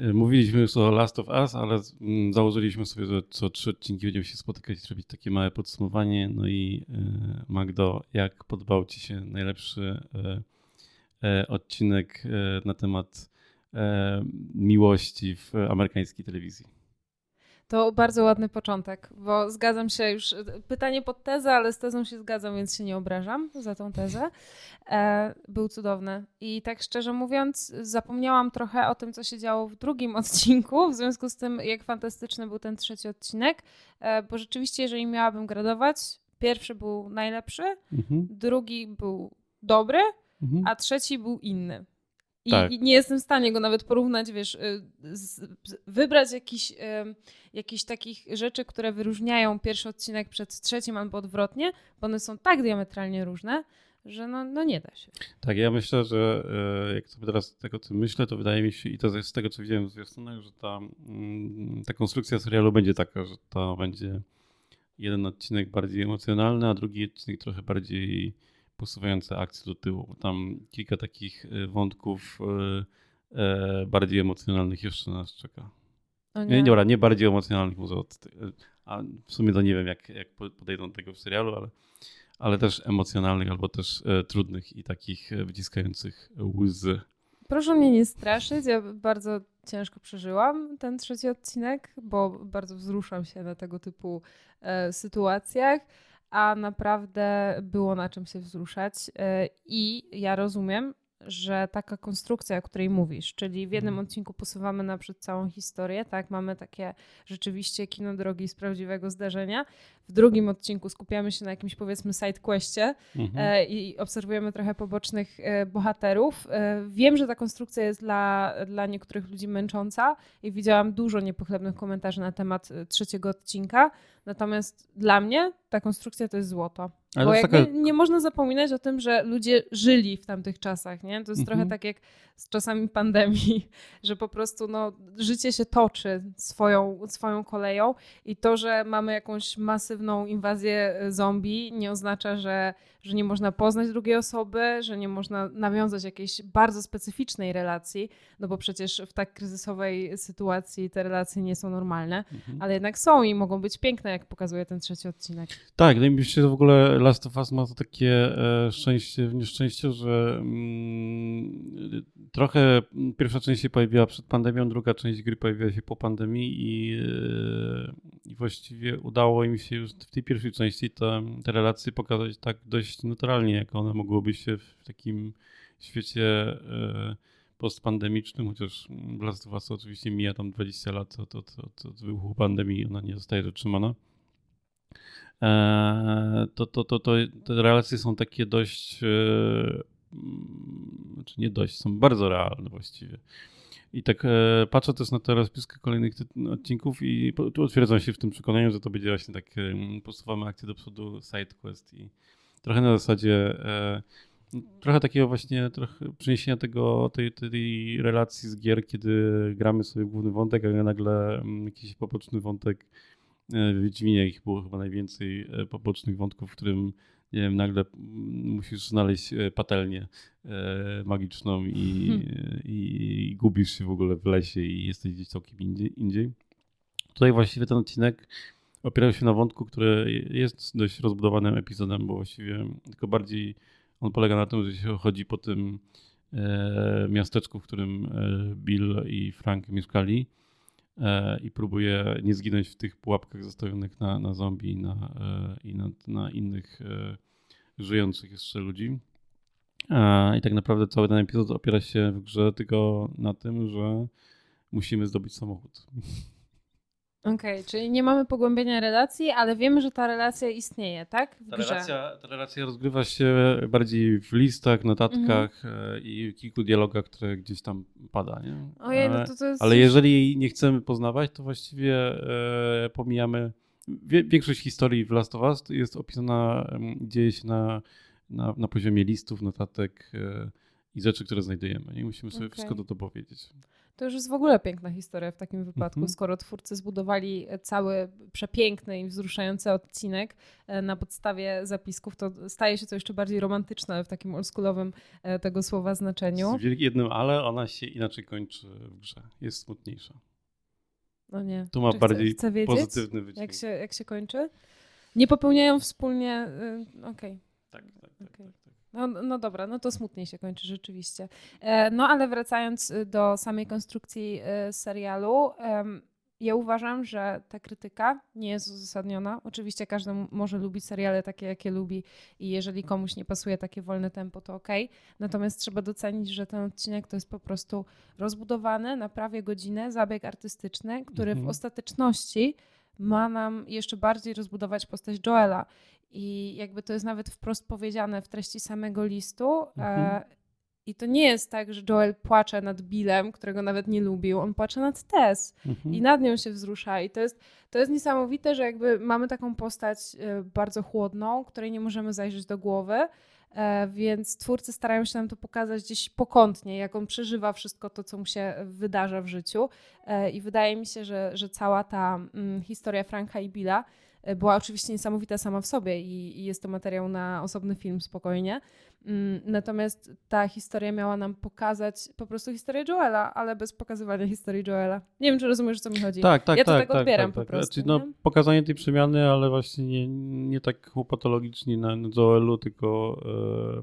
Y, mówiliśmy już o Last of Us, ale mm, założyliśmy sobie, że co trzy odcinki będziemy się spotykać i zrobić takie małe podsumowanie. No i y, Magdo, jak podobał Ci się najlepszy y, odcinek na temat miłości w amerykańskiej telewizji? To bardzo ładny początek, bo zgadzam się już. Pytanie pod tezę, ale z tezą się zgadzam, więc się nie obrażam za tą tezę. E, był cudowny. I tak szczerze mówiąc, zapomniałam trochę o tym, co się działo w drugim odcinku, w związku z tym, jak fantastyczny był ten trzeci odcinek, e, bo rzeczywiście, jeżeli miałabym gradować, pierwszy był najlepszy, mhm. drugi był dobry, mhm. a trzeci był inny. I, tak. I, nie jestem w stanie go nawet porównać, wiesz, y, z, wybrać jakiś, y, jakichś takich rzeczy, które wyróżniają pierwszy odcinek przed trzecim albo odwrotnie, bo one są tak diametralnie różne, że no, no nie da się. Tak, ja myślę, że y, jak sobie teraz tego co myślę, to wydaje mi się, i to jest z tego, co widziałem w zwiastunach, że ta, mm, ta konstrukcja serialu będzie taka, że to będzie jeden odcinek bardziej emocjonalny, a drugi odcinek trochę bardziej posuwające akcje do tyłu. Tam kilka takich e, wątków e, e, bardziej emocjonalnych jeszcze nas czeka. nie. nie, dobra, nie bardziej emocjonalnych może od, a w sumie to nie wiem jak, jak podejdą do tego w serialu, ale, ale też emocjonalnych albo też trudnych i takich wyciskających łzy. Proszę mnie nie straszyć, ja bardzo ciężko przeżyłam ten trzeci odcinek, bo bardzo wzruszam się na tego typu e, sytuacjach a naprawdę było na czym się wzruszać. E, I ja rozumiem, że taka konstrukcja, o której mówisz, czyli w jednym mhm. odcinku posuwamy naprzód całą historię, tak, mamy takie rzeczywiście kino drogi z prawdziwego zdarzenia. W drugim odcinku skupiamy się na jakimś powiedzmy sidequestie mhm. e, i obserwujemy trochę pobocznych e, bohaterów. Wiem, że ta konstrukcja jest dla, dla niektórych ludzi męcząca i widziałam dużo niepochlebnych komentarzy na temat trzeciego odcinka. Natomiast dla mnie ta konstrukcja to jest złoto. Ale Bo taka... nie, można zapominać o tym, że ludzie żyli w tamtych czasach, nie? To jest trochę mhm. tak jak z czasami pandemii, że po prostu no, życie się toczy swoją, swoją koleją i to, że mamy jakąś masywną inwazję e, zombie nie oznacza, że, że nie można poznać drugiej osoby, że nie można nawiązać jakiejś bardzo specyficznej relacji, no bo przecież w tak kryzysowej sytuacji te relacje nie są normalne, mhm. ale jednak są i mogą być piękne, jak pokazuje ten trzeci odcinek. Tak, no i myślę, że w ogóle Last of Us ma to takie e, szczęście w nieszczęściu, że mm, trochę pierwsza część się pojawiła przed pandemią, druga część gry pojawiła się po pandemii i, e, i właściwie udało im się już w tej pierwszej części te, te relacje pokazać tak dość naturalnie, jak one mogłyby się w takim świecie e, postpandemicznym, chociaż Last of Us oczywiście mija tam 20 lat od, od, od, od wybuchu pandemii, ona nie zostaje zatrzymana. E, to, to, to, to te relacje są takie dość, e, znaczy nie dość, są bardzo realne właściwie. I tak e, patrzę też na tę rozpiskę kolejnych odcinków i tu otwierdzam się w tym przekonaniu, że to będzie właśnie tak, posuwamy akcję do przodu, side quest i trochę na zasadzie trochę takiego właśnie trochę przeniesienia tego, tej, tej relacji z gier, kiedy gramy sobie główny wątek, a nagle jakiś poboczny wątek w Wiedźminie ich było chyba najwięcej e, pobocznych wątków, w którym nie wiem, nagle musisz znaleźć e, patelnię magiczną i, hmm. i, i, gubisz się w ogóle w lesie i jesteś gdzieś całkiem indziej. Tutaj właściwie ten odcinek opierał się na wątku, który jest dość rozbudowanym epizodem, bo właściwie tylko bardziej on polega na tym, że się chodzi po tym miasteczku, w którym Bill i Frank mieszkali E, i próbuje nie zginąć w tych pułapkach zostawionych na, na zombie i na, e, i na, na innych e, żyjących jeszcze ludzi. I tak naprawdę cały ten epizod opiera się w grze tylko na tym, że musimy zdobyć samochód. Okej, okay, czyli nie mamy pogłębienia relacji, ale wiemy, że ta relacja istnieje, tak? Ta, relacja, ta relacja rozgrywa się bardziej w listach, notatkach mhm. i kilku dialogach, które gdzieś tam pada, nie? Ojej, no to to jest... Ale jeżeli jej nie chcemy poznawać, to właściwie e, pomijamy... Większość historii w Last of Us jest opisana, dzieje się na, na, na poziomie listów, notatek, e, i rzeczy, które znajdujemy. I musimy sobie Okej. wszystko do to powiedzieć. To już jest w ogóle piękna historia w takim wypadku, Mhm. skoro twórcy zbudowali cały przepiękny i wzruszający odcinek e, na podstawie zapisków, to staje się to jeszcze bardziej romantyczne w takim oldschoolowym e, tego słowa znaczeniu. Z jednym ale ona się inaczej kończy w grze. Jest smutniejsza. No nie. Tu ma Czy bardziej chcę wiedzieć, Pozytywny wydźwięk. jak się, jak się kończy? Nie popełniają wspólnie... y, Okej. Tak, tak, tak, tak, tak. No, no dobra, no to smutniej się kończy rzeczywiście. E, No ale wracając y, do samej konstrukcji y, serialu, ja uważam, że ta krytyka nie jest uzasadniona. Oczywiście każdy może lubić seriale takie, jakie lubi i jeżeli komuś nie pasuje takie wolne tempo, to okej. Natomiast trzeba docenić, że ten odcinek to jest po prostu rozbudowany na prawie godzinę zabieg artystyczny, który w Mhm. ostateczności ma nam jeszcze bardziej rozbudować postać Joela. I jakby to jest nawet wprost powiedziane w treści samego listu. Mhm. E, I to nie jest tak, że Joel płacze nad Billem, którego nawet nie lubił. On płacze nad Tess Mhm. i nad nią się wzrusza. I to jest, to jest niesamowite, że jakby mamy taką postać e, bardzo chłodną, której nie możemy zajrzeć do głowy. E, Więc twórcy starają się nam to pokazać gdzieś pokątnie, jak on przeżywa wszystko to, co mu się wydarza w życiu. E, I wydaje mi się, że, że cała ta mm, historia Franka i Billa była oczywiście niesamowita sama w sobie i, i jest to materiał na osobny film spokojnie. Mm, Natomiast ta historia miała nam pokazać po prostu historię Joela, ale bez pokazywania historii Joela. Nie wiem, czy rozumiesz, o co mi chodzi. Tak, tak, Ja to tak, tak tak, odbieram tak, po tak. prostu, Znaczy, no, nie? pokazanie tej przemiany, ale właśnie nie, nie tak patologicznie na Joelu, tylko e,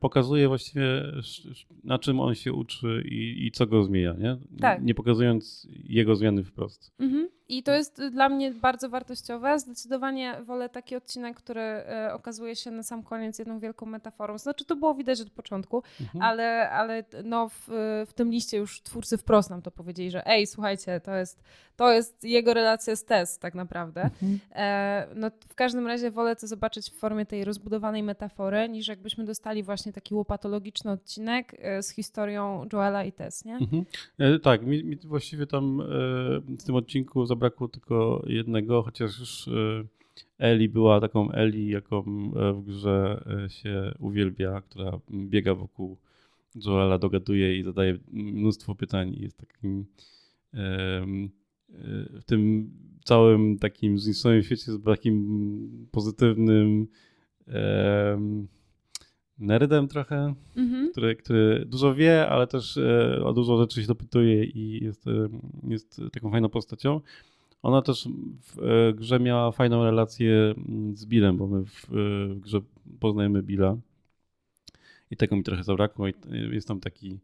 pokazuje właściwie na czym on się uczy i, i co go zmienia, nie? Tak. Nie pokazując jego zmiany wprost. Mhm. I to jest dla mnie bardzo wartościowe. Zdecydowanie wolę taki odcinek, który y, okazuje się na sam koniec jedną wielką metaforą. Znaczy, to było widać od początku, Mhm. ale, ale no w, w tym liście już twórcy wprost nam to powiedzieli, że ej, słuchajcie, to jest, to jest jego relacja z Tess tak naprawdę. Mhm. E, no w każdym razie wolę to zobaczyć w formie tej rozbudowanej metafory, niż jakbyśmy dostali właśnie taki łopatologiczny odcinek e, z historią Joela i Tess, nie? Mhm. E, tak, mi, mi właściwie tam e, w tym odcinku zabrakło tylko jednego, chociaż już e, Eli była taką Eli, jaką e, w grze e, się uwielbia, która biega wokół Joela, dogaduje i zadaje mnóstwo pytań i jest takim w tym całym takim zniszczonym świecie jest takim pozytywnym nerdem trochę Mhm. który, który dużo wie, ale też e, o dużo rzeczy się dopytuje i jest, e, jest taką fajną postacią. Ona też w e, grze miała fajną relację mm, z Billem, bo my w, w grze poznajemy Billa i tego mi trochę zabrakło i jest tam taki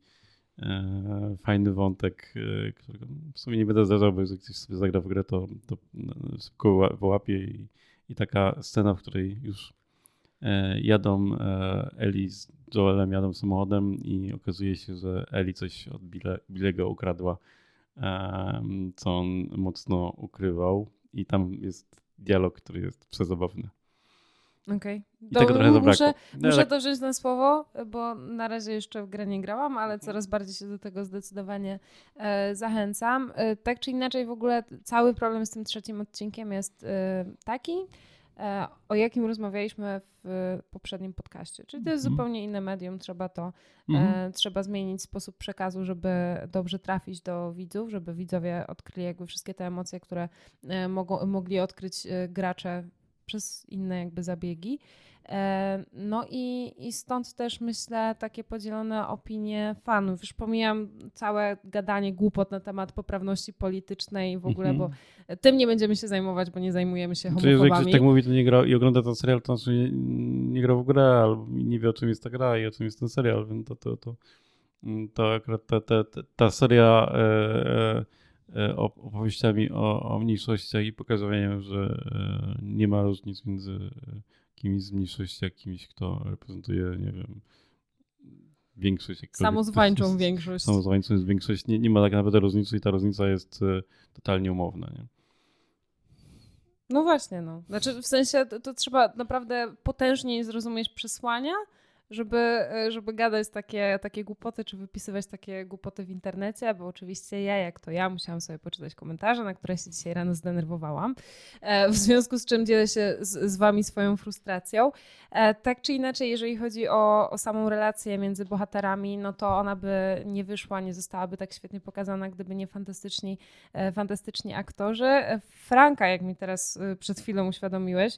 e, fajny wątek, e, którego w sumie nie będę zdarzał, bo jeżeli ktoś sobie zagra w grę, to, to szybko wyłapie i, i taka scena, w której już jadą e, Eli z Joelem, jadą samochodem i okazuje się, że Eli coś od Bille, Billego ukradła, co on mocno ukrywał i tam jest dialog, który jest przezabawny. Okej. Tego trochę zabrakło. Muszę, No, muszę tak- to wziąć na słowo, bo na razie jeszcze w grę nie grałam, ale coraz bardziej się do tego zdecydowanie e, zachęcam. E, tak czy inaczej, w ogóle cały problem z tym trzecim odcinkiem jest e, taki, e, o jakim rozmawialiśmy w poprzednim podcaście. Czyli to jest Mhm. zupełnie inne medium, trzeba to, Mhm. e, trzeba zmienić sposób przekazu, żeby dobrze trafić do widzów, żeby widzowie odkryli jakby wszystkie te emocje, które e, mogą, mogli odkryć e, gracze przez inne jakby zabiegi. E, No i, i stąd też myślę takie podzielone opinie fanów. Już pomijam całe gadanie głupot na temat poprawności politycznej w ogóle, Mhm. bo tym nie będziemy się zajmować, bo nie zajmujemy się Czy jeżeli ktoś homofobami. tak mówi, to nie gra i ogląda ten serial, to znaczy nie, nie grał w grę, albo nie wie o czym jest ta gra i o czym jest ten serial, więc to, to, to, to akurat ta, ta, ta, ta seria e, e, opowieściami o, o mniejszościach i pokazywaniem, że e, nie ma różnic między e, kimś z mniejszości, a kimś, kto reprezentuje, nie wiem, większość. Samozwańczą większość. Samozwańczą jest większość. Nie, nie ma tak naprawdę różnicy i ta różnica jest e, totalnie umowna. Nie? No właśnie, no. Znaczy w sensie to, to trzeba naprawdę potężniej zrozumieć przesłania, żeby, e, żeby gadać takie, takie głupoty, czy wypisywać takie głupoty w internecie, bo oczywiście ja, jak to ja, musiałam sobie poczytać komentarze, na które się dzisiaj rano zdenerwowałam, e, w związku z czym dzielę się z, z wami swoją frustracją. E, tak czy inaczej, jeżeli chodzi o, o samą relację między bohaterami, no to ona by nie wyszła, nie zostałaby tak świetnie pokazana, gdyby nie fantastyczni, fantastyczni aktorzy. Franka, jak mi teraz przed chwilą uświadomiłeś,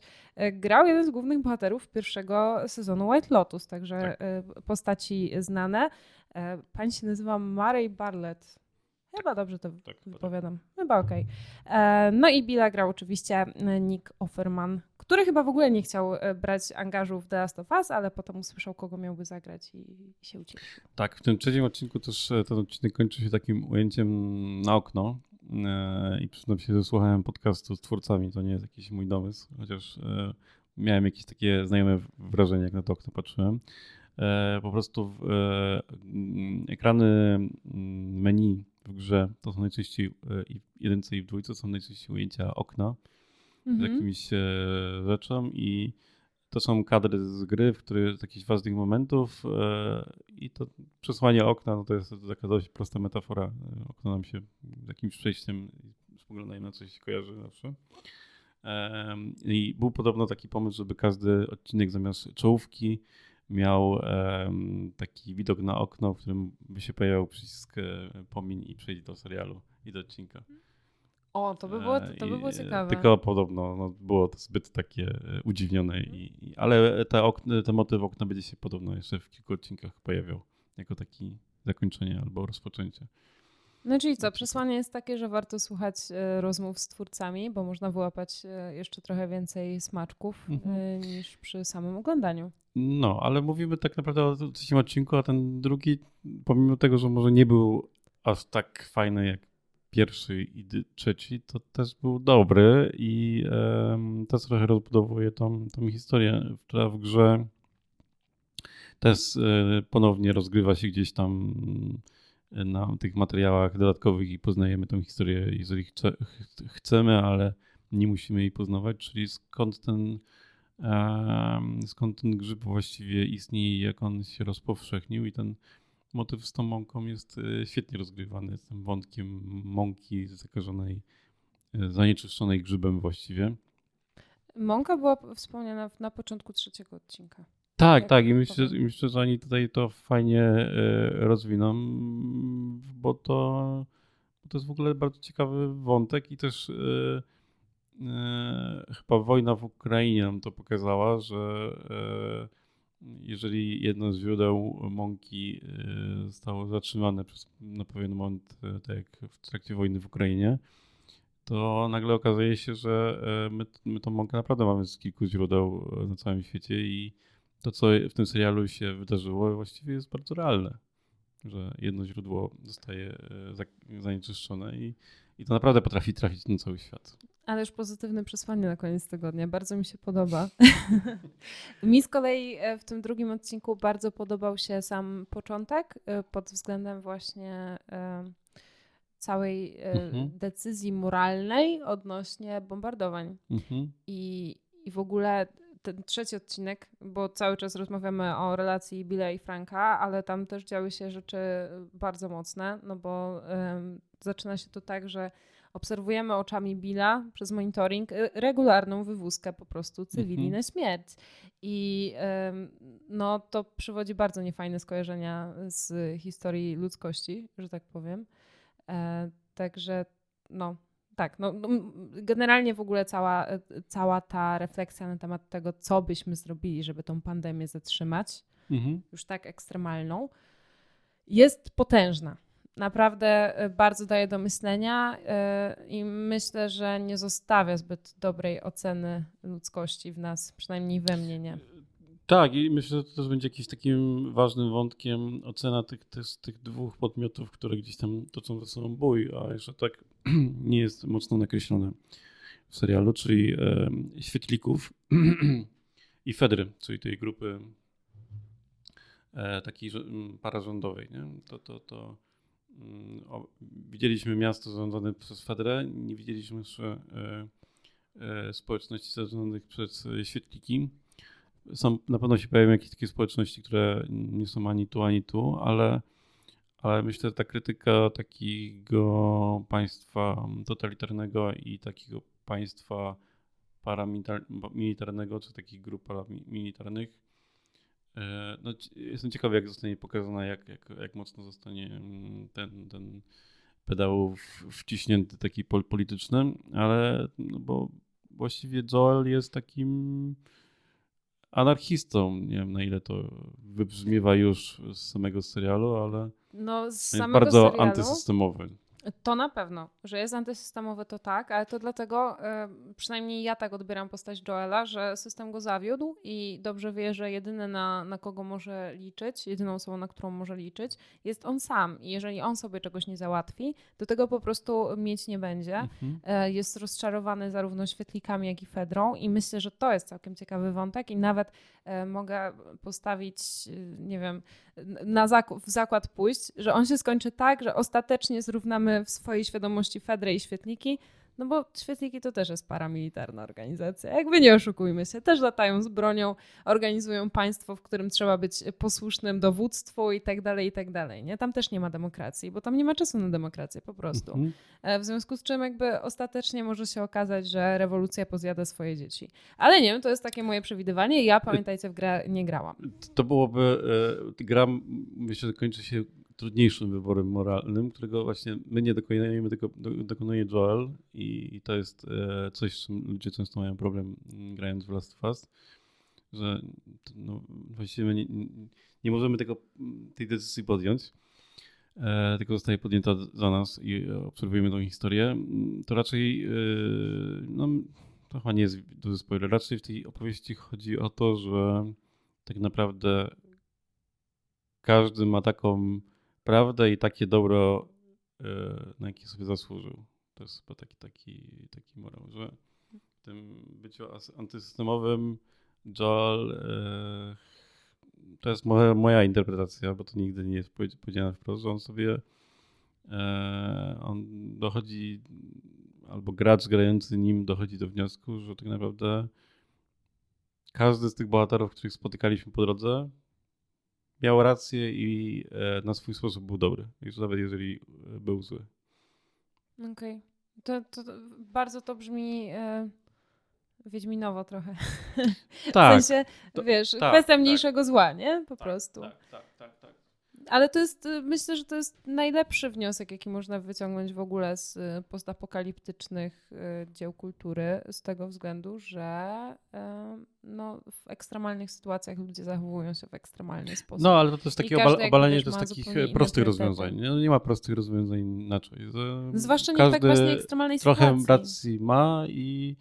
grał jeden z głównych bohaterów pierwszego sezonu White Lotus, tak także tak. postaci znane. E, pani się nazywa Marej Barlett. Chyba dobrze to tak, wypowiadam. Tak. Chyba okej. Okay. E, no i Billa grał oczywiście Nick Offerman, który chyba w ogóle nie chciał brać angażu w The Last of Us, ale potem usłyszał, kogo miałby zagrać i, i się ucieszył. Tak, w tym trzecim odcinku też ten odcinek kończy się takim ujęciem na okno. I przyznam się, że słuchałem podcastu z twórcami, to nie jest jakiś mój domysł, chociaż miałem jakieś takie znajome wrażenie, jak na to okno patrzyłem. E, po prostu e, ekrany mm, menu w grze to są najczęściej e, i w jedynce i w dwójce są najczęściej ujęcia okna mhm. z jakimiś rzeczą i to są kadry z gry, w których z jakichś ważnych momentów i to przesłanie okna, no to jest taka dość prosta metafora. Okno nam się jakimś przejściem spoglądają na coś kojarzy zawsze. I był podobno taki pomysł, żeby każdy odcinek zamiast czołówki miał taki widok na okno, w którym by się pojawiał przycisk e, pomiń i przejść do serialu i do odcinka. O, to by było, to by było e, ciekawe. Tylko podobno no, było to zbyt takie e, udziwnione, i, ale te, okna, te motyw okna będzie się podobno jeszcze w kilku odcinkach pojawiał jako taki zakończenie albo rozpoczęcie. No czyli co, przesłanie jest takie, że warto słuchać e, rozmów z twórcami, bo można wyłapać e, jeszcze trochę więcej smaczków e, mhm. niż przy samym oglądaniu. No, ale mówimy tak naprawdę o trzecim odcinku, a ten drugi, pomimo tego, że może nie był aż tak fajny jak pierwszy i trzeci, to też był dobry i um, też trochę rozbudowuje tą, tą historię, która w grze też ponownie rozgrywa się gdzieś tam na tych materiałach dodatkowych i poznajemy tą historię, jeżeli chce, chcemy, ale nie musimy jej poznawać, czyli skąd ten, skąd ten grzyb właściwie istnieje, jak on się rozpowszechnił i ten motyw z tą mąką jest e, świetnie rozgrywany, z tym wątkiem mąki zakażonej, e, zanieczyszczonej grzybem właściwie. Mąka była wspomniana na początku trzeciego odcinka. Tak, tak. I myślę, myślę, że oni tutaj to fajnie e, rozwiną, bo to, to jest w ogóle bardzo ciekawy wątek i też e, e, chyba wojna w Ukrainie nam to pokazała, że jeżeli jedno z źródeł mąki zostało zatrzymane przez na pewien moment, tak jak w trakcie wojny w Ukrainie, to nagle okazuje się, że my, my tą mąkę naprawdę mamy z kilku źródeł na całym świecie i to, co w tym serialu się wydarzyło, właściwie jest bardzo realne. Że jedno źródło zostaje e, zanieczyszczone i, i to naprawdę potrafi trafić na cały świat. Ale już pozytywne przesłanie na koniec tygodnia. Bardzo mi się podoba. mi z kolei e, w tym drugim odcinku bardzo podobał się sam początek e, pod względem właśnie całej mhm. decyzji moralnej odnośnie bombardowań. Mhm. I, I w ogóle ten trzeci odcinek, bo cały czas rozmawiamy o relacji Billa i Franka, ale tam też działy się rzeczy bardzo mocne, no bo um, zaczyna się to tak, że obserwujemy oczami Billa przez monitoring y, regularną wywózkę po prostu cywili mhm. na śmierć. I um, no, to przywodzi bardzo niefajne skojarzenia z historii ludzkości, że tak powiem. E, także no, tak, no, no, generalnie w ogóle cała, cała ta refleksja na temat tego, co byśmy zrobili, żeby tą pandemię zatrzymać, mhm. już tak ekstremalną, jest potężna. Naprawdę e, bardzo daje do myślenia yy, i myślę, że nie zostawia zbyt dobrej oceny ludzkości w nas, przynajmniej we mnie nie. Tak, i myślę, że to też będzie jakimś takim ważnym wątkiem ocena tych, tych, dwóch podmiotów, które gdzieś tam toczą ze sobą bój, a jeszcze tak nie jest mocno nakreślone w serialu, czyli e, świetlików i Fedry, czyli tej grupy e, takiej pararządowej. Nie? To, to, to mm, o, widzieliśmy miasto zarządzane przez Fedrę, nie widzieliśmy jeszcze e, e, społeczności zarządzanych przez świetliki są, na pewno się pojawią jakieś takie społeczności, które nie są ani tu, ani tu, ale, ale myślę, że ta krytyka takiego państwa totalitarnego i takiego państwa paramilitarnego, czy takich grup paramilitarnych, e, no, jestem ciekawy, jak zostanie pokazana, jak, jak, jak mocno zostanie mm, ten, ten pedał wciśnięty taki polityczny, ale no bo właściwie Joel jest takim anarchistą. Nie wiem, na ile to wybrzmiewa już z samego serialu, ale no, z samego bardzo serialu, antysystemowy. To na pewno, że jest antysystemowy to tak, ale to dlatego, przynajmniej ja tak odbieram postać Joela, że system go zawiódł i dobrze wie, że jedyny na, na kogo może liczyć, jedyną osobą, na którą może liczyć, jest on sam. I jeżeli on sobie czegoś nie załatwi, to tego po prostu mieć nie będzie. Mhm. Y, jest rozczarowany zarówno świetlikami, jak i Fedrą i myślę, że to jest całkiem ciekawy wątek i nawet mogę postawić, nie wiem, na zak- w zakład pójść, że on się skończy tak, że ostatecznie zrównamy w swojej świadomości Fedrę i świetliki, no bo świetliki to też jest paramilitarna organizacja. Jakby nie oszukujmy się, też latają z bronią, organizują państwo, w którym trzeba być posłusznym dowództwu i tak dalej, i tak dalej. Nie? Tam też nie ma demokracji, bo tam nie ma czasu na demokrację po prostu. Mhm. E, w związku z czym jakby ostatecznie może się okazać, że rewolucja pozjada swoje dzieci. Ale nie wiem, to jest takie moje przewidywanie. Ja pamiętajcie, w grę nie grałam. To byłoby, e, gra myślę, że kończy się trudniejszym wyborem moralnym, którego właśnie my nie dokonujemy, tylko dokonuje Joel i, to jest e, coś, z czym ludzie często mają problem mm, grając w Last of Us, że no, właściwie nie, nie możemy tego, tej decyzji podjąć, e, tylko zostaje podjęta za nas i obserwujemy tą historię, to raczej, e, no to chyba nie jest duży spoiler, raczej w tej opowieści chodzi o to, że tak naprawdę każdy ma taką prawdę i takie dobro, e, na jakie sobie zasłużył. To jest chyba taki, taki, taki morał, że w tym byciu antysystemowym Joel e, to jest moja, moja interpretacja, bo to nigdy nie jest powiedziane wprost, że on sobie e, on dochodzi albo gracz grający nim dochodzi do wniosku, że tak naprawdę każdy z tych bohaterów, których spotykaliśmy po drodze, miał rację i e, na swój sposób był dobry. Już nawet jeżeli e, był zły. Okej. Okay. To, to, to, bardzo to brzmi e, wiedźminowo trochę. Tak. w sensie, to, wiesz, tak, kwestia tak. mniejszego tak. zła, nie? Po tak, prostu. Tak, tak. Ale to jest, y, myślę, że to jest najlepszy wniosek, jaki można wyciągnąć w ogóle z y, postapokaliptycznych y, dzieł kultury, z tego względu, że no, w ekstremalnych sytuacjach ludzie zachowują się w ekstremalny sposób. No, ale to jest takie obal obalenie to z takich prostych rozwiązań. Nie, nie ma prostych rozwiązań inaczej. Zwłaszcza nie w tak właśnie ekstremalnej sytuacji. Trochę racji ma i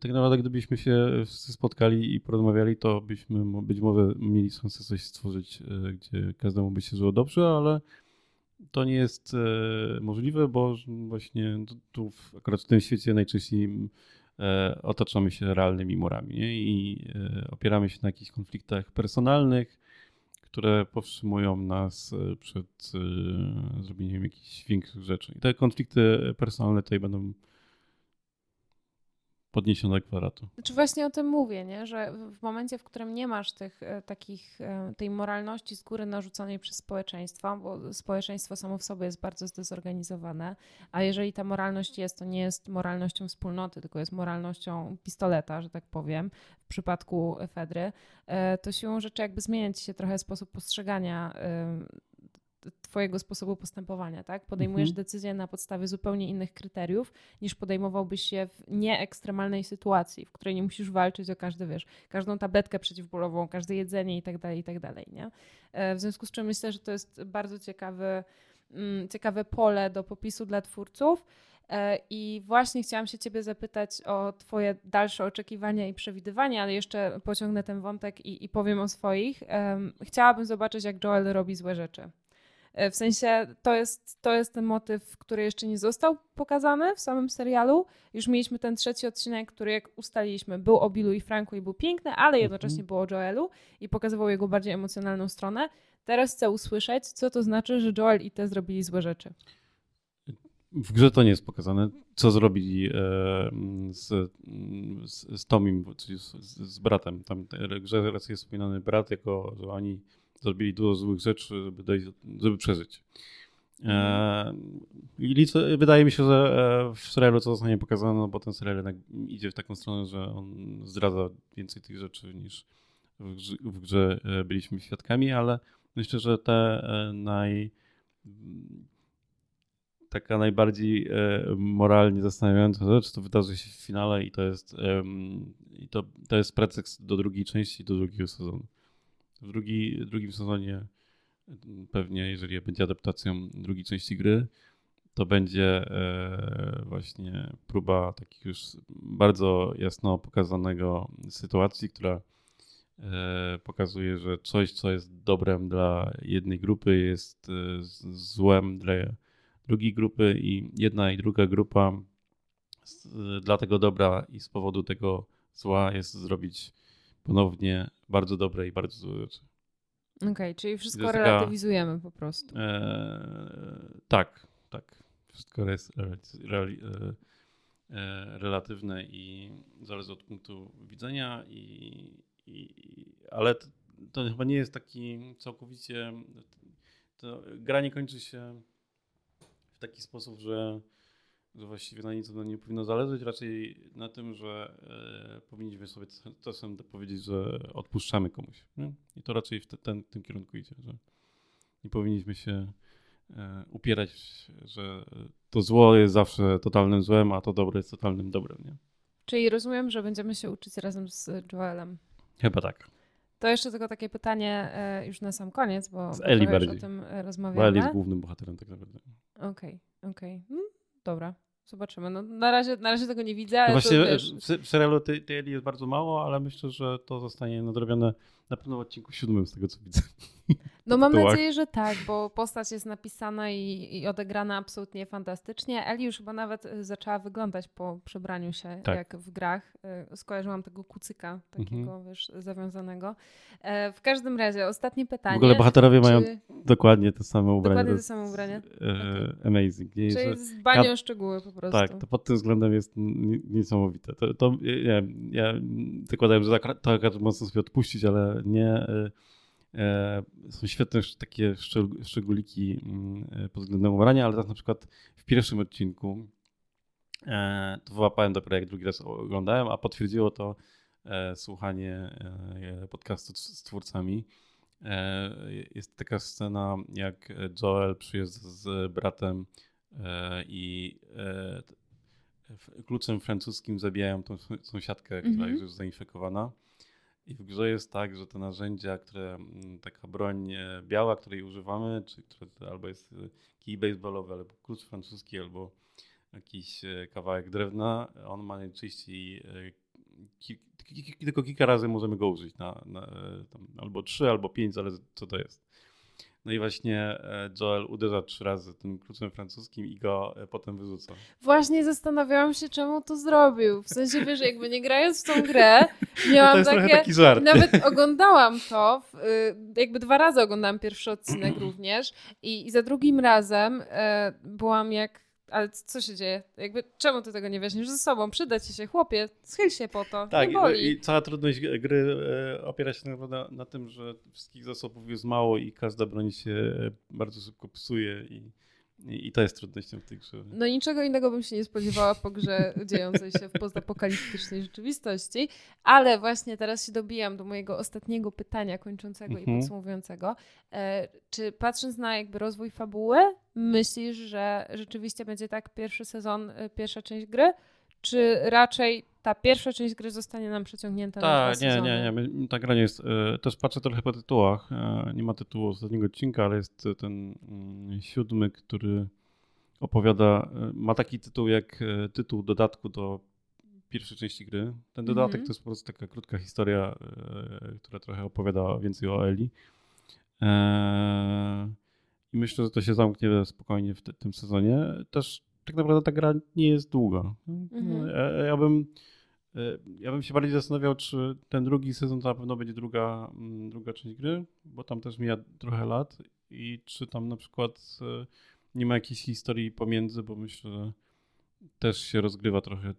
tak naprawdę gdybyśmy się spotkali i porozmawiali, to byśmy być może mieli szansę coś stworzyć, e, gdzie każdemu by się żyło dobrze, ale to nie jest e, możliwe, bo właśnie tu akurat w tym świecie najczęściej e, otaczamy się realnymi morami nie? i opieramy się na jakichś konfliktach personalnych, które powstrzymują nas przed zrobieniem jakichś większych rzeczy. I te konflikty personalne tutaj będą podniesiona kwaratu. Znaczy właśnie o tym mówię, nie? że w momencie, w którym nie masz tych e, takich, e, tej moralności z góry narzuconej przez społeczeństwo, bo społeczeństwo samo w sobie jest bardzo zdezorganizowane, a jeżeli ta moralność jest, to nie jest moralnością wspólnoty, tylko jest moralnością pistoleta, że tak powiem, w przypadku Fedry, e, to siłą rzeczy jakby zmieniać się trochę sposób postrzegania twojego sposobu postępowania, tak? Podejmujesz mhm. decyzję na podstawie zupełnie innych kryteriów, niż podejmowałbyś się w nieekstremalnej sytuacji, w której nie musisz walczyć o każdy, wiesz, każdą tabletkę przeciwbólową, każde jedzenie i tak dalej, i tak dalej, nie? E, w związku z czym myślę, że to jest bardzo ciekawy, mm, ciekawe pole do popisu dla twórców. E, I właśnie chciałam się Ciebie zapytać o Twoje dalsze oczekiwania i przewidywania, ale jeszcze pociągnę ten wątek i, i powiem o swoich. Chciałabym zobaczyć, jak Joel robi złe rzeczy. E, w sensie to jest, to jest ten motyw, który jeszcze nie został pokazany w samym serialu. Już mieliśmy ten trzeci odcinek, który jak ustaliliśmy, był o Billu i Franku i był piękny, ale jednocześnie mhm. było o Joelu i pokazywał jego bardziej emocjonalną stronę. Teraz chcę usłyszeć, co to znaczy, że Joel i te zrobili złe rzeczy. w grze to nie jest pokazane, co zrobili e, z, z, z Tomim, czyli z, z, bratem. Tam w grze jest wspominany brat, jako że oni zrobili dużo złych rzeczy, żeby, dojść, żeby przeżyć. E, I wydaje mi się, że e, w serialu to zostanie pokazane, no bo ten serial jednak idzie w taką stronę, że on zdradza więcej tych rzeczy niż w grze, w grze byliśmy świadkami, ale myślę, że te naj taka najbardziej e, moralnie zastanawiająca rzecz, to wydarzy się w finale i to jest, i to, to jest pretekst do drugiej części, do drugiego sezonu. W drugi, drugim sezonie pewnie, jeżeli będzie adaptacją drugiej części gry, to będzie e, właśnie próba takich już bardzo jasno pokazanego sytuacji, która e, pokazuje, że coś, co jest dobrem dla jednej grupy, jest złem dla drugiej grupy i jedna i druga grupa dla tego dobra i z powodu tego zła jest zrobić ponownie bardzo dobre i bardzo złe rzeczy. Okej, okay, czyli wszystko relatywizujemy po prostu. E, tak, tak. Wszystko jest e, e, relatywne i zależy od punktu widzenia, i, i ale to, to, chyba nie jest taki całkowicie. Gra nie kończy się taki sposób, że, że właściwie na nic to nie powinno zależeć, raczej na tym, że e, powinniśmy sobie czasem powiedzieć, że odpuszczamy komuś. Nie? I to raczej w te, ten, tym kierunku idzie, że nie powinniśmy się e, upierać, że to zło jest zawsze totalnym złem, a to dobre jest totalnym dobrem. Nie? Czyli rozumiem, że będziemy się uczyć razem z Joelem. Chyba tak. To jeszcze tylko takie pytanie e, już na sam koniec, bo, z Eli bardziej. o tym rozmawiamy. Bo Eli jest głównym bohaterem tak naprawdę. Okej, okay, okej. Okay. Hmm, dobra. Zobaczymy. No, na, razie, na razie tego nie widzę. No właśnie w, w serialu tej, tej Eli jest bardzo mało, ale myślę, że to zostanie nadrobione na pewno w odcinku siódmym z tego co widzę. No mam nadzieję, że tak, bo postać jest napisana i, i, odegrana absolutnie fantastycznie. Eli już chyba nawet y, zaczęła wyglądać po przebraniu się, tak. jak w grach. Y, skojarzyłam tego kucyka, takiego mhm. wiesz, zawiązanego. E, w każdym razie, ostatnie pytanie. W ogóle bohaterowie czy... mają dokładnie te same ubrania. Dokładnie te same ubrania. E, amazing. Nie? Czyli z banią szczegóły po prostu. Tak, to pod tym względem jest niesamowite. To, to nie, ja zakładałem, że to akurat mocno sobie odpuścić, ale nie... E, E, są świetne takie szczególiki mm, e, pod względem ubrania, ale teraz na przykład w pierwszym odcinku to wyłapałem dopiero jak drugi raz oglądałem, a potwierdziło to słuchanie podcastu z twórcami. Jest taka scena, jak Joel przyjeżdża z bratem i kluczem francuskim zabijają tą sąsiadkę, która mm -hmm. jest już zainfekowana. I w grze jest tak, że te narzędzia, które, mm, taka broń e, biała, której używamy, czy które albo jest e, kij baseballowy, albo klucz francuski, albo jakiś e, kawałek drewna, on ma najczęściej tylko kilka razy możemy go użyć, na, na tam, albo trzy, albo pięć, zależy co to jest. No i właśnie e, Joel uderza trzy razy tym kluczem francuskim i go e, potem wyrzuca. Właśnie zastanawiałam się, czemu to zrobił. W sensie, wiesz, jakby nie grając w tą grę, miałam to jest takie... taki żart. Nawet oglądałam to, y, jakby dwa razy oglądałam pierwszy odcinek również i, i za drugim razem e, byłam jak ale co się dzieje? Jakby, czemu ty tego nie weźmiesz ze sobą? Przyda ci się, chłopie, schyl się po to. Tak, i, i cała trudność gry e, opiera się na, na tym, że wszystkich zasobów jest mało i każda broń się e, bardzo szybko psuje i i, to jest trudnością w tej grze. No niczego innego bym się nie spodziewała po grze dziejącej się w postapokaliptycznej rzeczywistości, ale właśnie teraz się dobijam do mojego ostatniego pytania kończącego mhm. i podsumowującego. E, czy patrząc na jakby rozwój fabuły, myślisz, że rzeczywiście będzie tak pierwszy sezon, e, pierwsza część gry? Czy raczej ta pierwsza część gry zostanie nam przeciągnięta Ta, na dwa nie, sezony? nie, nie, nie. Ta gra nie jest. E, też patrzę trochę po tytułach. E, nie ma tytułu ostatniego odcinka, ale jest ten mm, siódmy, który opowiada. E, ma taki tytuł jak tytuł dodatku do pierwszej części gry. Ten dodatek mm -hmm. to jest po prostu taka krótka historia, która trochę opowiada więcej o Eli. I myślę, że to się zamknie spokojnie w te, tym sezonie. Też tak naprawdę ta gra nie jest długa. Mhm. Ja, ja, bym, ja bym się bardziej zastanawiał, czy ten drugi sezon to na pewno będzie druga, mm, druga część gry, bo tam też mija trochę lat i czy tam na przykład e, nie ma jakiejś historii pomiędzy, bo myślę, że też się rozgrywa trochę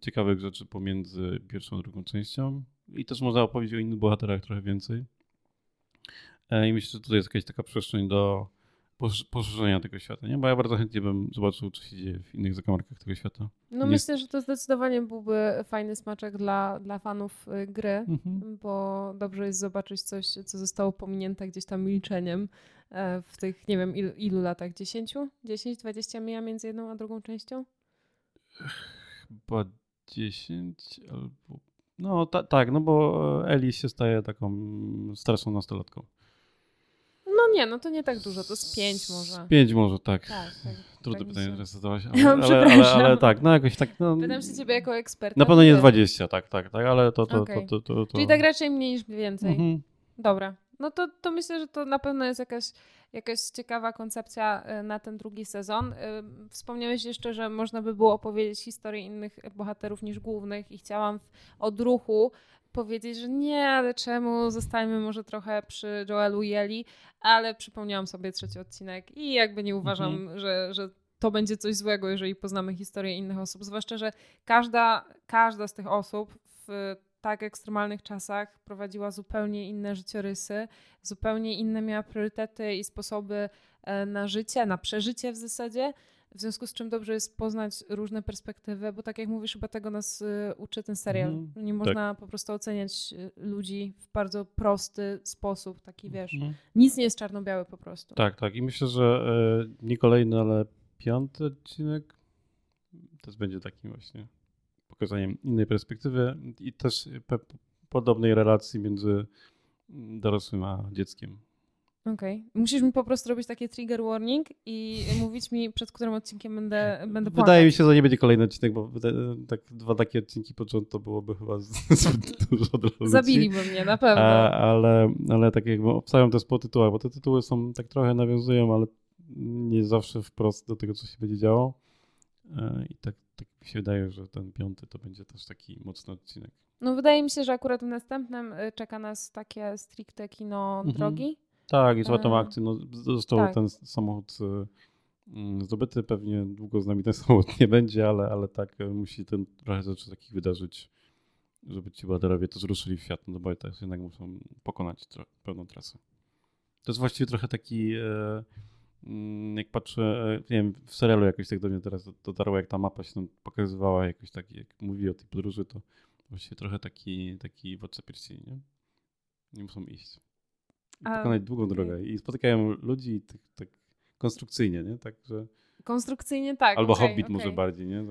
ciekawych rzeczy pomiędzy pierwszą a drugą częścią i też można opowiedzieć o innych bohaterach trochę więcej. E, I myślę, że tutaj jest jakaś taka przestrzeń do poszerzenia tego świata, nie? Bo ja bardzo chętnie bym zobaczył, co się dzieje w innych zakamarkach tego świata. No nie... myślę, że to zdecydowanie byłby fajny smaczek dla, dla fanów y, gry, mhm. bo dobrze jest zobaczyć coś, co zostało pominięte gdzieś tam milczeniem e, w tych, nie wiem, ilu, ilu latach? 10? 10, 20 mija między jedną a drugą częścią? Chyba 10 albo... No ta, tak, no bo Eli się staje taką starszą nastolatką. No nie, no to nie tak dużo, to jest pięć może. Pięć może, tak. tak, tak Trudne tak pytanie teraz zadałaś, ale, ale, ale, ale, tak, no jakoś tak. No, Pytam się ciebie jako eksperta. Na pewno nie 20, tak, tak, tak, ale to... to, okay. to, to, to, to, Czyli tak raczej mniej niż więcej. Mhm. Dobra, no to, to myślę, że to na pewno jest jakaś, jakaś ciekawa koncepcja y, na ten drugi sezon. Y, wspomniałeś jeszcze, że można by było opowiedzieć historię innych bohaterów niż głównych i chciałam w odruchu powiedzieć, że nie, ale czemu, zostańmy może trochę przy Joelu Yeli, ale przypomniałam sobie trzeci odcinek i jakby nie uważam, mhm. że, że to będzie coś złego, jeżeli poznamy historię innych osób, zwłaszcza, że każda, każda z tych osób w tak ekstremalnych czasach prowadziła zupełnie inne życiorysy, zupełnie inne miała priorytety i sposoby e, na życie, na przeżycie w zasadzie. W związku z czym dobrze jest poznać różne perspektywy, bo tak jak mówisz, chyba tego nas y, uczy ten serial. Mm, nie tak. można po prostu oceniać y, ludzi w bardzo prosty sposób, taki wiesz. Mm. Nic nie jest czarno-białe po prostu. Tak, tak. I myślę, że y, nie kolejny, ale piąty odcinek też będzie takim właśnie pokazaniem innej perspektywy i też podobnej relacji między dorosłym a dzieckiem. Okej. Okay. Musisz mi po prostu robić takie trigger warning i mówić mi, przed którym odcinkiem będę, będę płakać. Wydaje mi się, że nie będzie kolejny odcinek, bo tak, dwa takie odcinki rząd to byłoby chyba zbyt dużo dla ludzi. Zabiliby mnie, na pewno. A, ale, ale tak jakby obstawiam też po tytułach, bo te tytuły są, tak trochę nawiązują, ale nie zawsze wprost do tego, co się będzie działo. E, I tak, tak mi się wydaje, że ten piąty to będzie też taki mocny odcinek. No wydaje mi się, że akurat w następnym y, czeka nas takie stricte kino mhm. drogi tak, i z tą akcję. No, został tak. ten samochód y, mm, zdobyty. Pewnie długo z nami ten samochód nie będzie, ale, ale tak y, musi ten trochę rzeczy takich wydarzyć, żeby ci bohaterowie to zruszyli w świat, no bo też jednak muszą pokonać pewną trasę. To jest właściwie trochę taki, e, mm, jak patrzę, nie wiem, w serialu jakoś tak do mnie teraz dotarło, jak ta mapa się tam pokazywała, jakoś tak, jak mówi o tej podróży, to właściwie trochę taki, taki pierścieni, nie? Nie muszą iść pokonać długą drogę i spotykają ludzi tak, tak konstrukcyjnie, nie? Tak, że... Konstrukcyjnie tak. Albo okay, Hobbit okay. może bardziej, nie?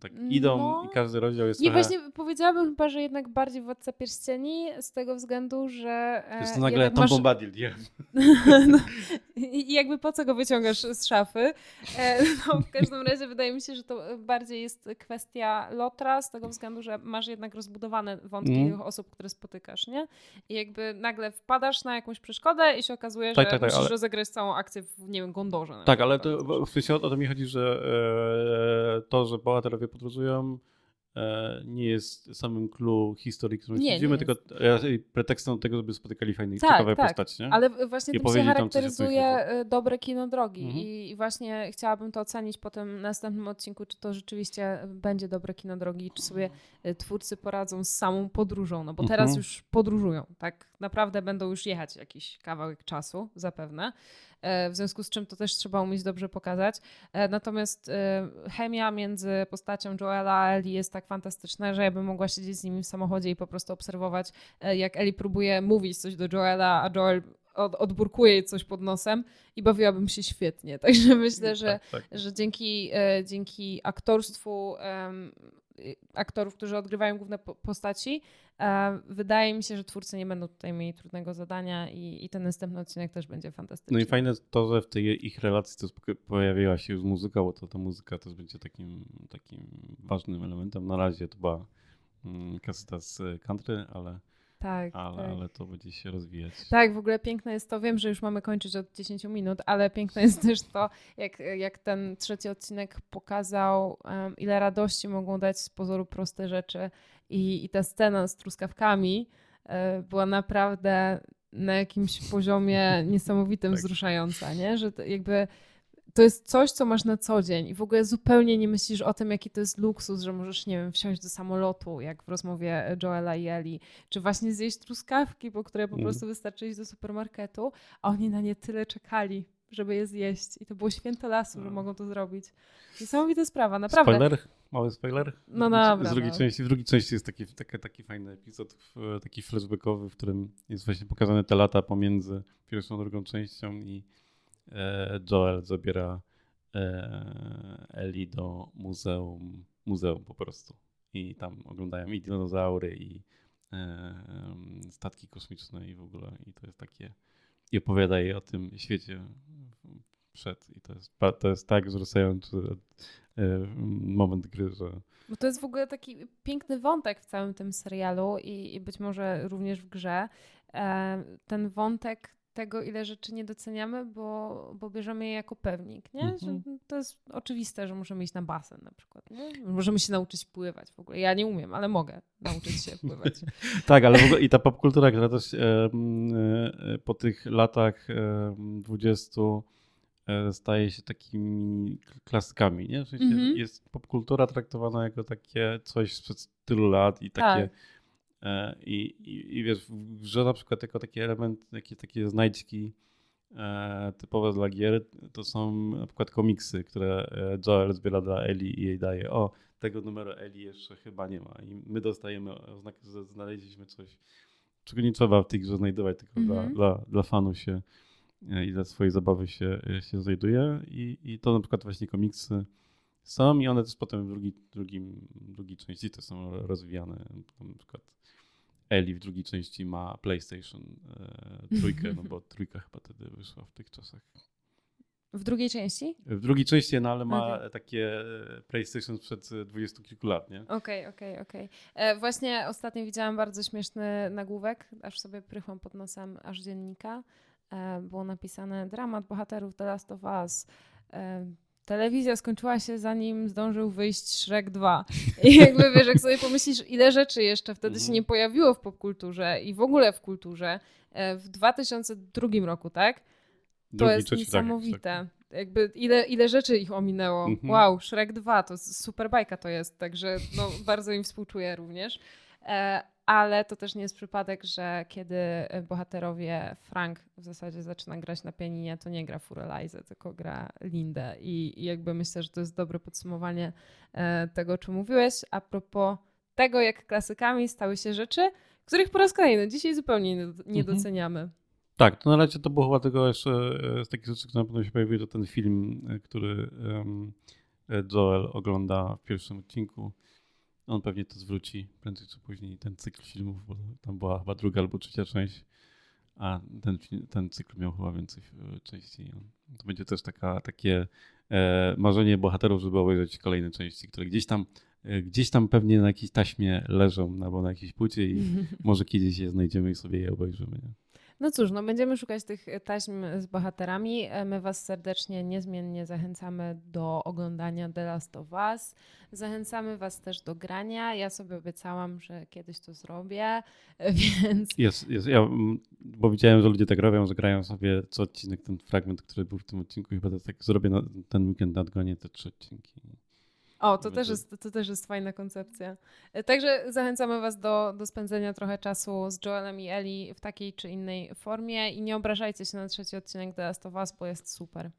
Tak idą no. i każdy rozdział jest I trochę... właśnie powiedziałabym chyba, że jednak bardziej Władca Pierścieni z tego względu, że... E, jest to nagle Tom masz... Bombadil, yeah. no, I jakby po co go wyciągasz z szafy? E, no, w każdym razie wydaje mi się, że to bardziej jest kwestia Lotra z tego względu, że masz jednak rozbudowane wątki mm. osób, które spotykasz, nie? I jakby nagle wpadasz na jakąś przeszkodę i się okazuje, tak, że tak, tak, musisz ale... rozegrać całą akcję w, nie wiem, gondorze. Tak, ale to, w sensie o to mi chodzi, że e, to, że bohaterowie podróżują, e, nie jest samym clue historii, którą nie, śledzimy, nie tylko pretekstem do tego, żeby spotykali fajne tak, ciekawe tak. postać, nie? Ale właśnie I tym się charakteryzuje e, dobre kino drogi mhm. i właśnie chciałabym to ocenić po tym następnym odcinku, czy to rzeczywiście będzie dobre kino drogi, czy sobie e, twórcy poradzą z samą podróżą, no bo mhm. teraz już podróżują, tak naprawdę będą już jechać jakiś kawałek czasu, zapewne. E, w związku z czym to też trzeba umieć dobrze pokazać. E, natomiast e, chemia między postacią Joela a Eli jest tak fantastyczna, że ja bym mogła siedzieć z nimi w samochodzie i po prostu obserwować, jak Eli próbuje mówić coś do Joela, a Joel od, odburkuje coś pod nosem i bawiłabym się świetnie. Także myślę, że, tak, tak. że dzięki, dzięki aktorstwu aktorów, którzy odgrywają główne postaci, wydaje mi się, że twórcy nie będą tutaj mieli trudnego zadania i, i ten następny odcinek też będzie fantastyczny. No i fajne to, że w tej ich relacji też pojawiła się już muzyka, bo to ta muzyka też będzie takim, takim ważnym elementem. Na razie to była mm, kaseta z country, ale tak ale, tak. ale to będzie się rozwijać. Tak, w ogóle piękne jest to, wiem, że już mamy kończyć od 10 minut, ale piękne jest też to, jak, jak ten trzeci odcinek pokazał, um, ile radości mogą dać z pozoru proste rzeczy i, i ta scena z truskawkami y, była naprawdę na jakimś poziomie niesamowitym tak. wzruszająca, nie? Że jakby to jest coś, co masz na co dzień i w ogóle zupełnie nie myślisz o tym, jaki to jest luksus, że możesz, nie wiem, wsiąść do samolotu, jak w rozmowie Joela i Eli, czy właśnie zjeść truskawki, po które po mm. prostu wystarczy iść do supermarketu, a oni na nie tyle czekali, żeby je zjeść i to było święto lasu, że no. mogą to zrobić. Niesamowita sprawa, naprawdę. Spoiler? Mały spoiler? No dobra. Z drugiej, no. części, w drugiej części jest taki, taki, taki fajny epizod, taki flashbackowy, w którym jest właśnie pokazane te lata pomiędzy pierwszą a drugą częścią i Joel zabiera e, Eli do muzeum, muzeum po prostu. I tam oglądają i dinozaury, i e, statki kosmiczne i w ogóle. I to jest takie. I opowiada jej o tym świecie przed. I to jest, to jest tak wzrastający moment gry, że. Bo to jest w ogóle taki piękny wątek w całym tym serialu i, i być może również w grze. Ten wątek tego, ile rzeczy nie doceniamy, bo, bo bierzemy je jako pewnik, nie? Mhm. to jest oczywiste, że możemy iść na basen na przykład, nie? Możemy się nauczyć pływać w ogóle. Ja nie umiem, ale mogę nauczyć się pływać. tak, ale w ogóle i ta popkultura, która też e, e, po tych latach e, 20 e, staje się takimi klasykami, nie? W sensie mhm. jest popkultura traktowana jako takie coś sprzed tylu lat i takie... Tak I, i, i wiesz, w grze na przykład jako taki element, takie, takie znajdźki e, typowe dla gier, to są na przykład komiksy, które e, Joel zbiera dla Eli i jej daje. O, tego numeru Eli jeszcze chyba nie ma. I my dostajemy oznakę, że znaleźliśmy coś, czego nie trzeba w tej grze znajdować, tylko mm -hmm. dla, dla, dla fanów się e, i dla swojej zabawy się, się znajduje. I, I to na przykład właśnie komiksy są i one też potem w drugi, drugim, drugiej części to są rozwijane. Na przykład Eli w drugiej części ma PlayStation e, trójkę, no bo trójka chyba wtedy wyszła w tych czasach. W drugiej części? W drugiej części, no ale ma okay. takie PlayStation sprzed dwudziestu kilku lat, nie? Okej, okay, okej, okay, okej. E, właśnie ostatnio widziałam bardzo śmieszny nagłówek, aż sobie prychłam pod nosem aż dziennika. E, było napisane dramat bohaterów The Last of Us. E, telewizja skończyła się zanim zdążył wyjść Shrek 2. I jakby wiesz, jak sobie pomyślisz, ile rzeczy jeszcze wtedy się mhm. nie pojawiło w popkulturze i w ogóle w kulturze e, w 2002 roku, tak? To Drugi, jest tak, niesamowite. Tak, jakby ile, ile rzeczy ich ominęło. Mhm. Wow, Shrek 2 to super bajka to jest, także no, bardzo im współczuję również. Ale to też nie jest przypadek, że kiedy bohaterowie Frank w zasadzie zaczyna grać na pianinie, to nie gra Furelize, tylko gra Lindę. I, I, jakby myślę, że to jest dobre podsumowanie e, tego, o czym mówiłeś. A propos tego, jak klasykami stały się rzeczy, których po raz kolejny dzisiaj zupełnie nie, nie mhm. doceniamy. Tak, to na razie to było chyba tego jeszcze e, z takich rzeczy, które na pewno się pojawiły, to ten film, e, który um, Joel ogląda w pierwszym odcinku on pewnie to zwróci prędzej czy później, ten cykl filmów, bo tam była chyba druga albo trzecia część, a ten, ten cykl miał chyba więcej e, części. To będzie też taka, takie e, marzenie bohaterów, żeby obejrzeć kolejne części, które gdzieś tam e, gdzieś tam pewnie na jakiejś taśmie leżą albo na jakiejś płycie i może kiedyś je znajdziemy i sobie je obejrzymy. Nie? No cóż, no będziemy szukać tych taśm z bohaterami. E, my Was serdecznie, niezmiennie zachęcamy do oglądania The Last of Us. Zachęcamy Was też do grania. Ja sobie obiecałam, że kiedyś to zrobię, więc... Jest, jest. Ja, bo widziałem, że ludzie tak robią, że grają sobie co odcinek ten fragment, który był w tym odcinku. Chyba tak zrobię na, ten weekend nadgonię te trzy odcinki. O, to też, jest, to też jest fajna koncepcja. E, także zachęcamy Was do, do spędzenia trochę czasu z Joelem i Eli w takiej czy innej formie i nie obrażajcie się na trzeci odcinek The Last of Us, bo jest super.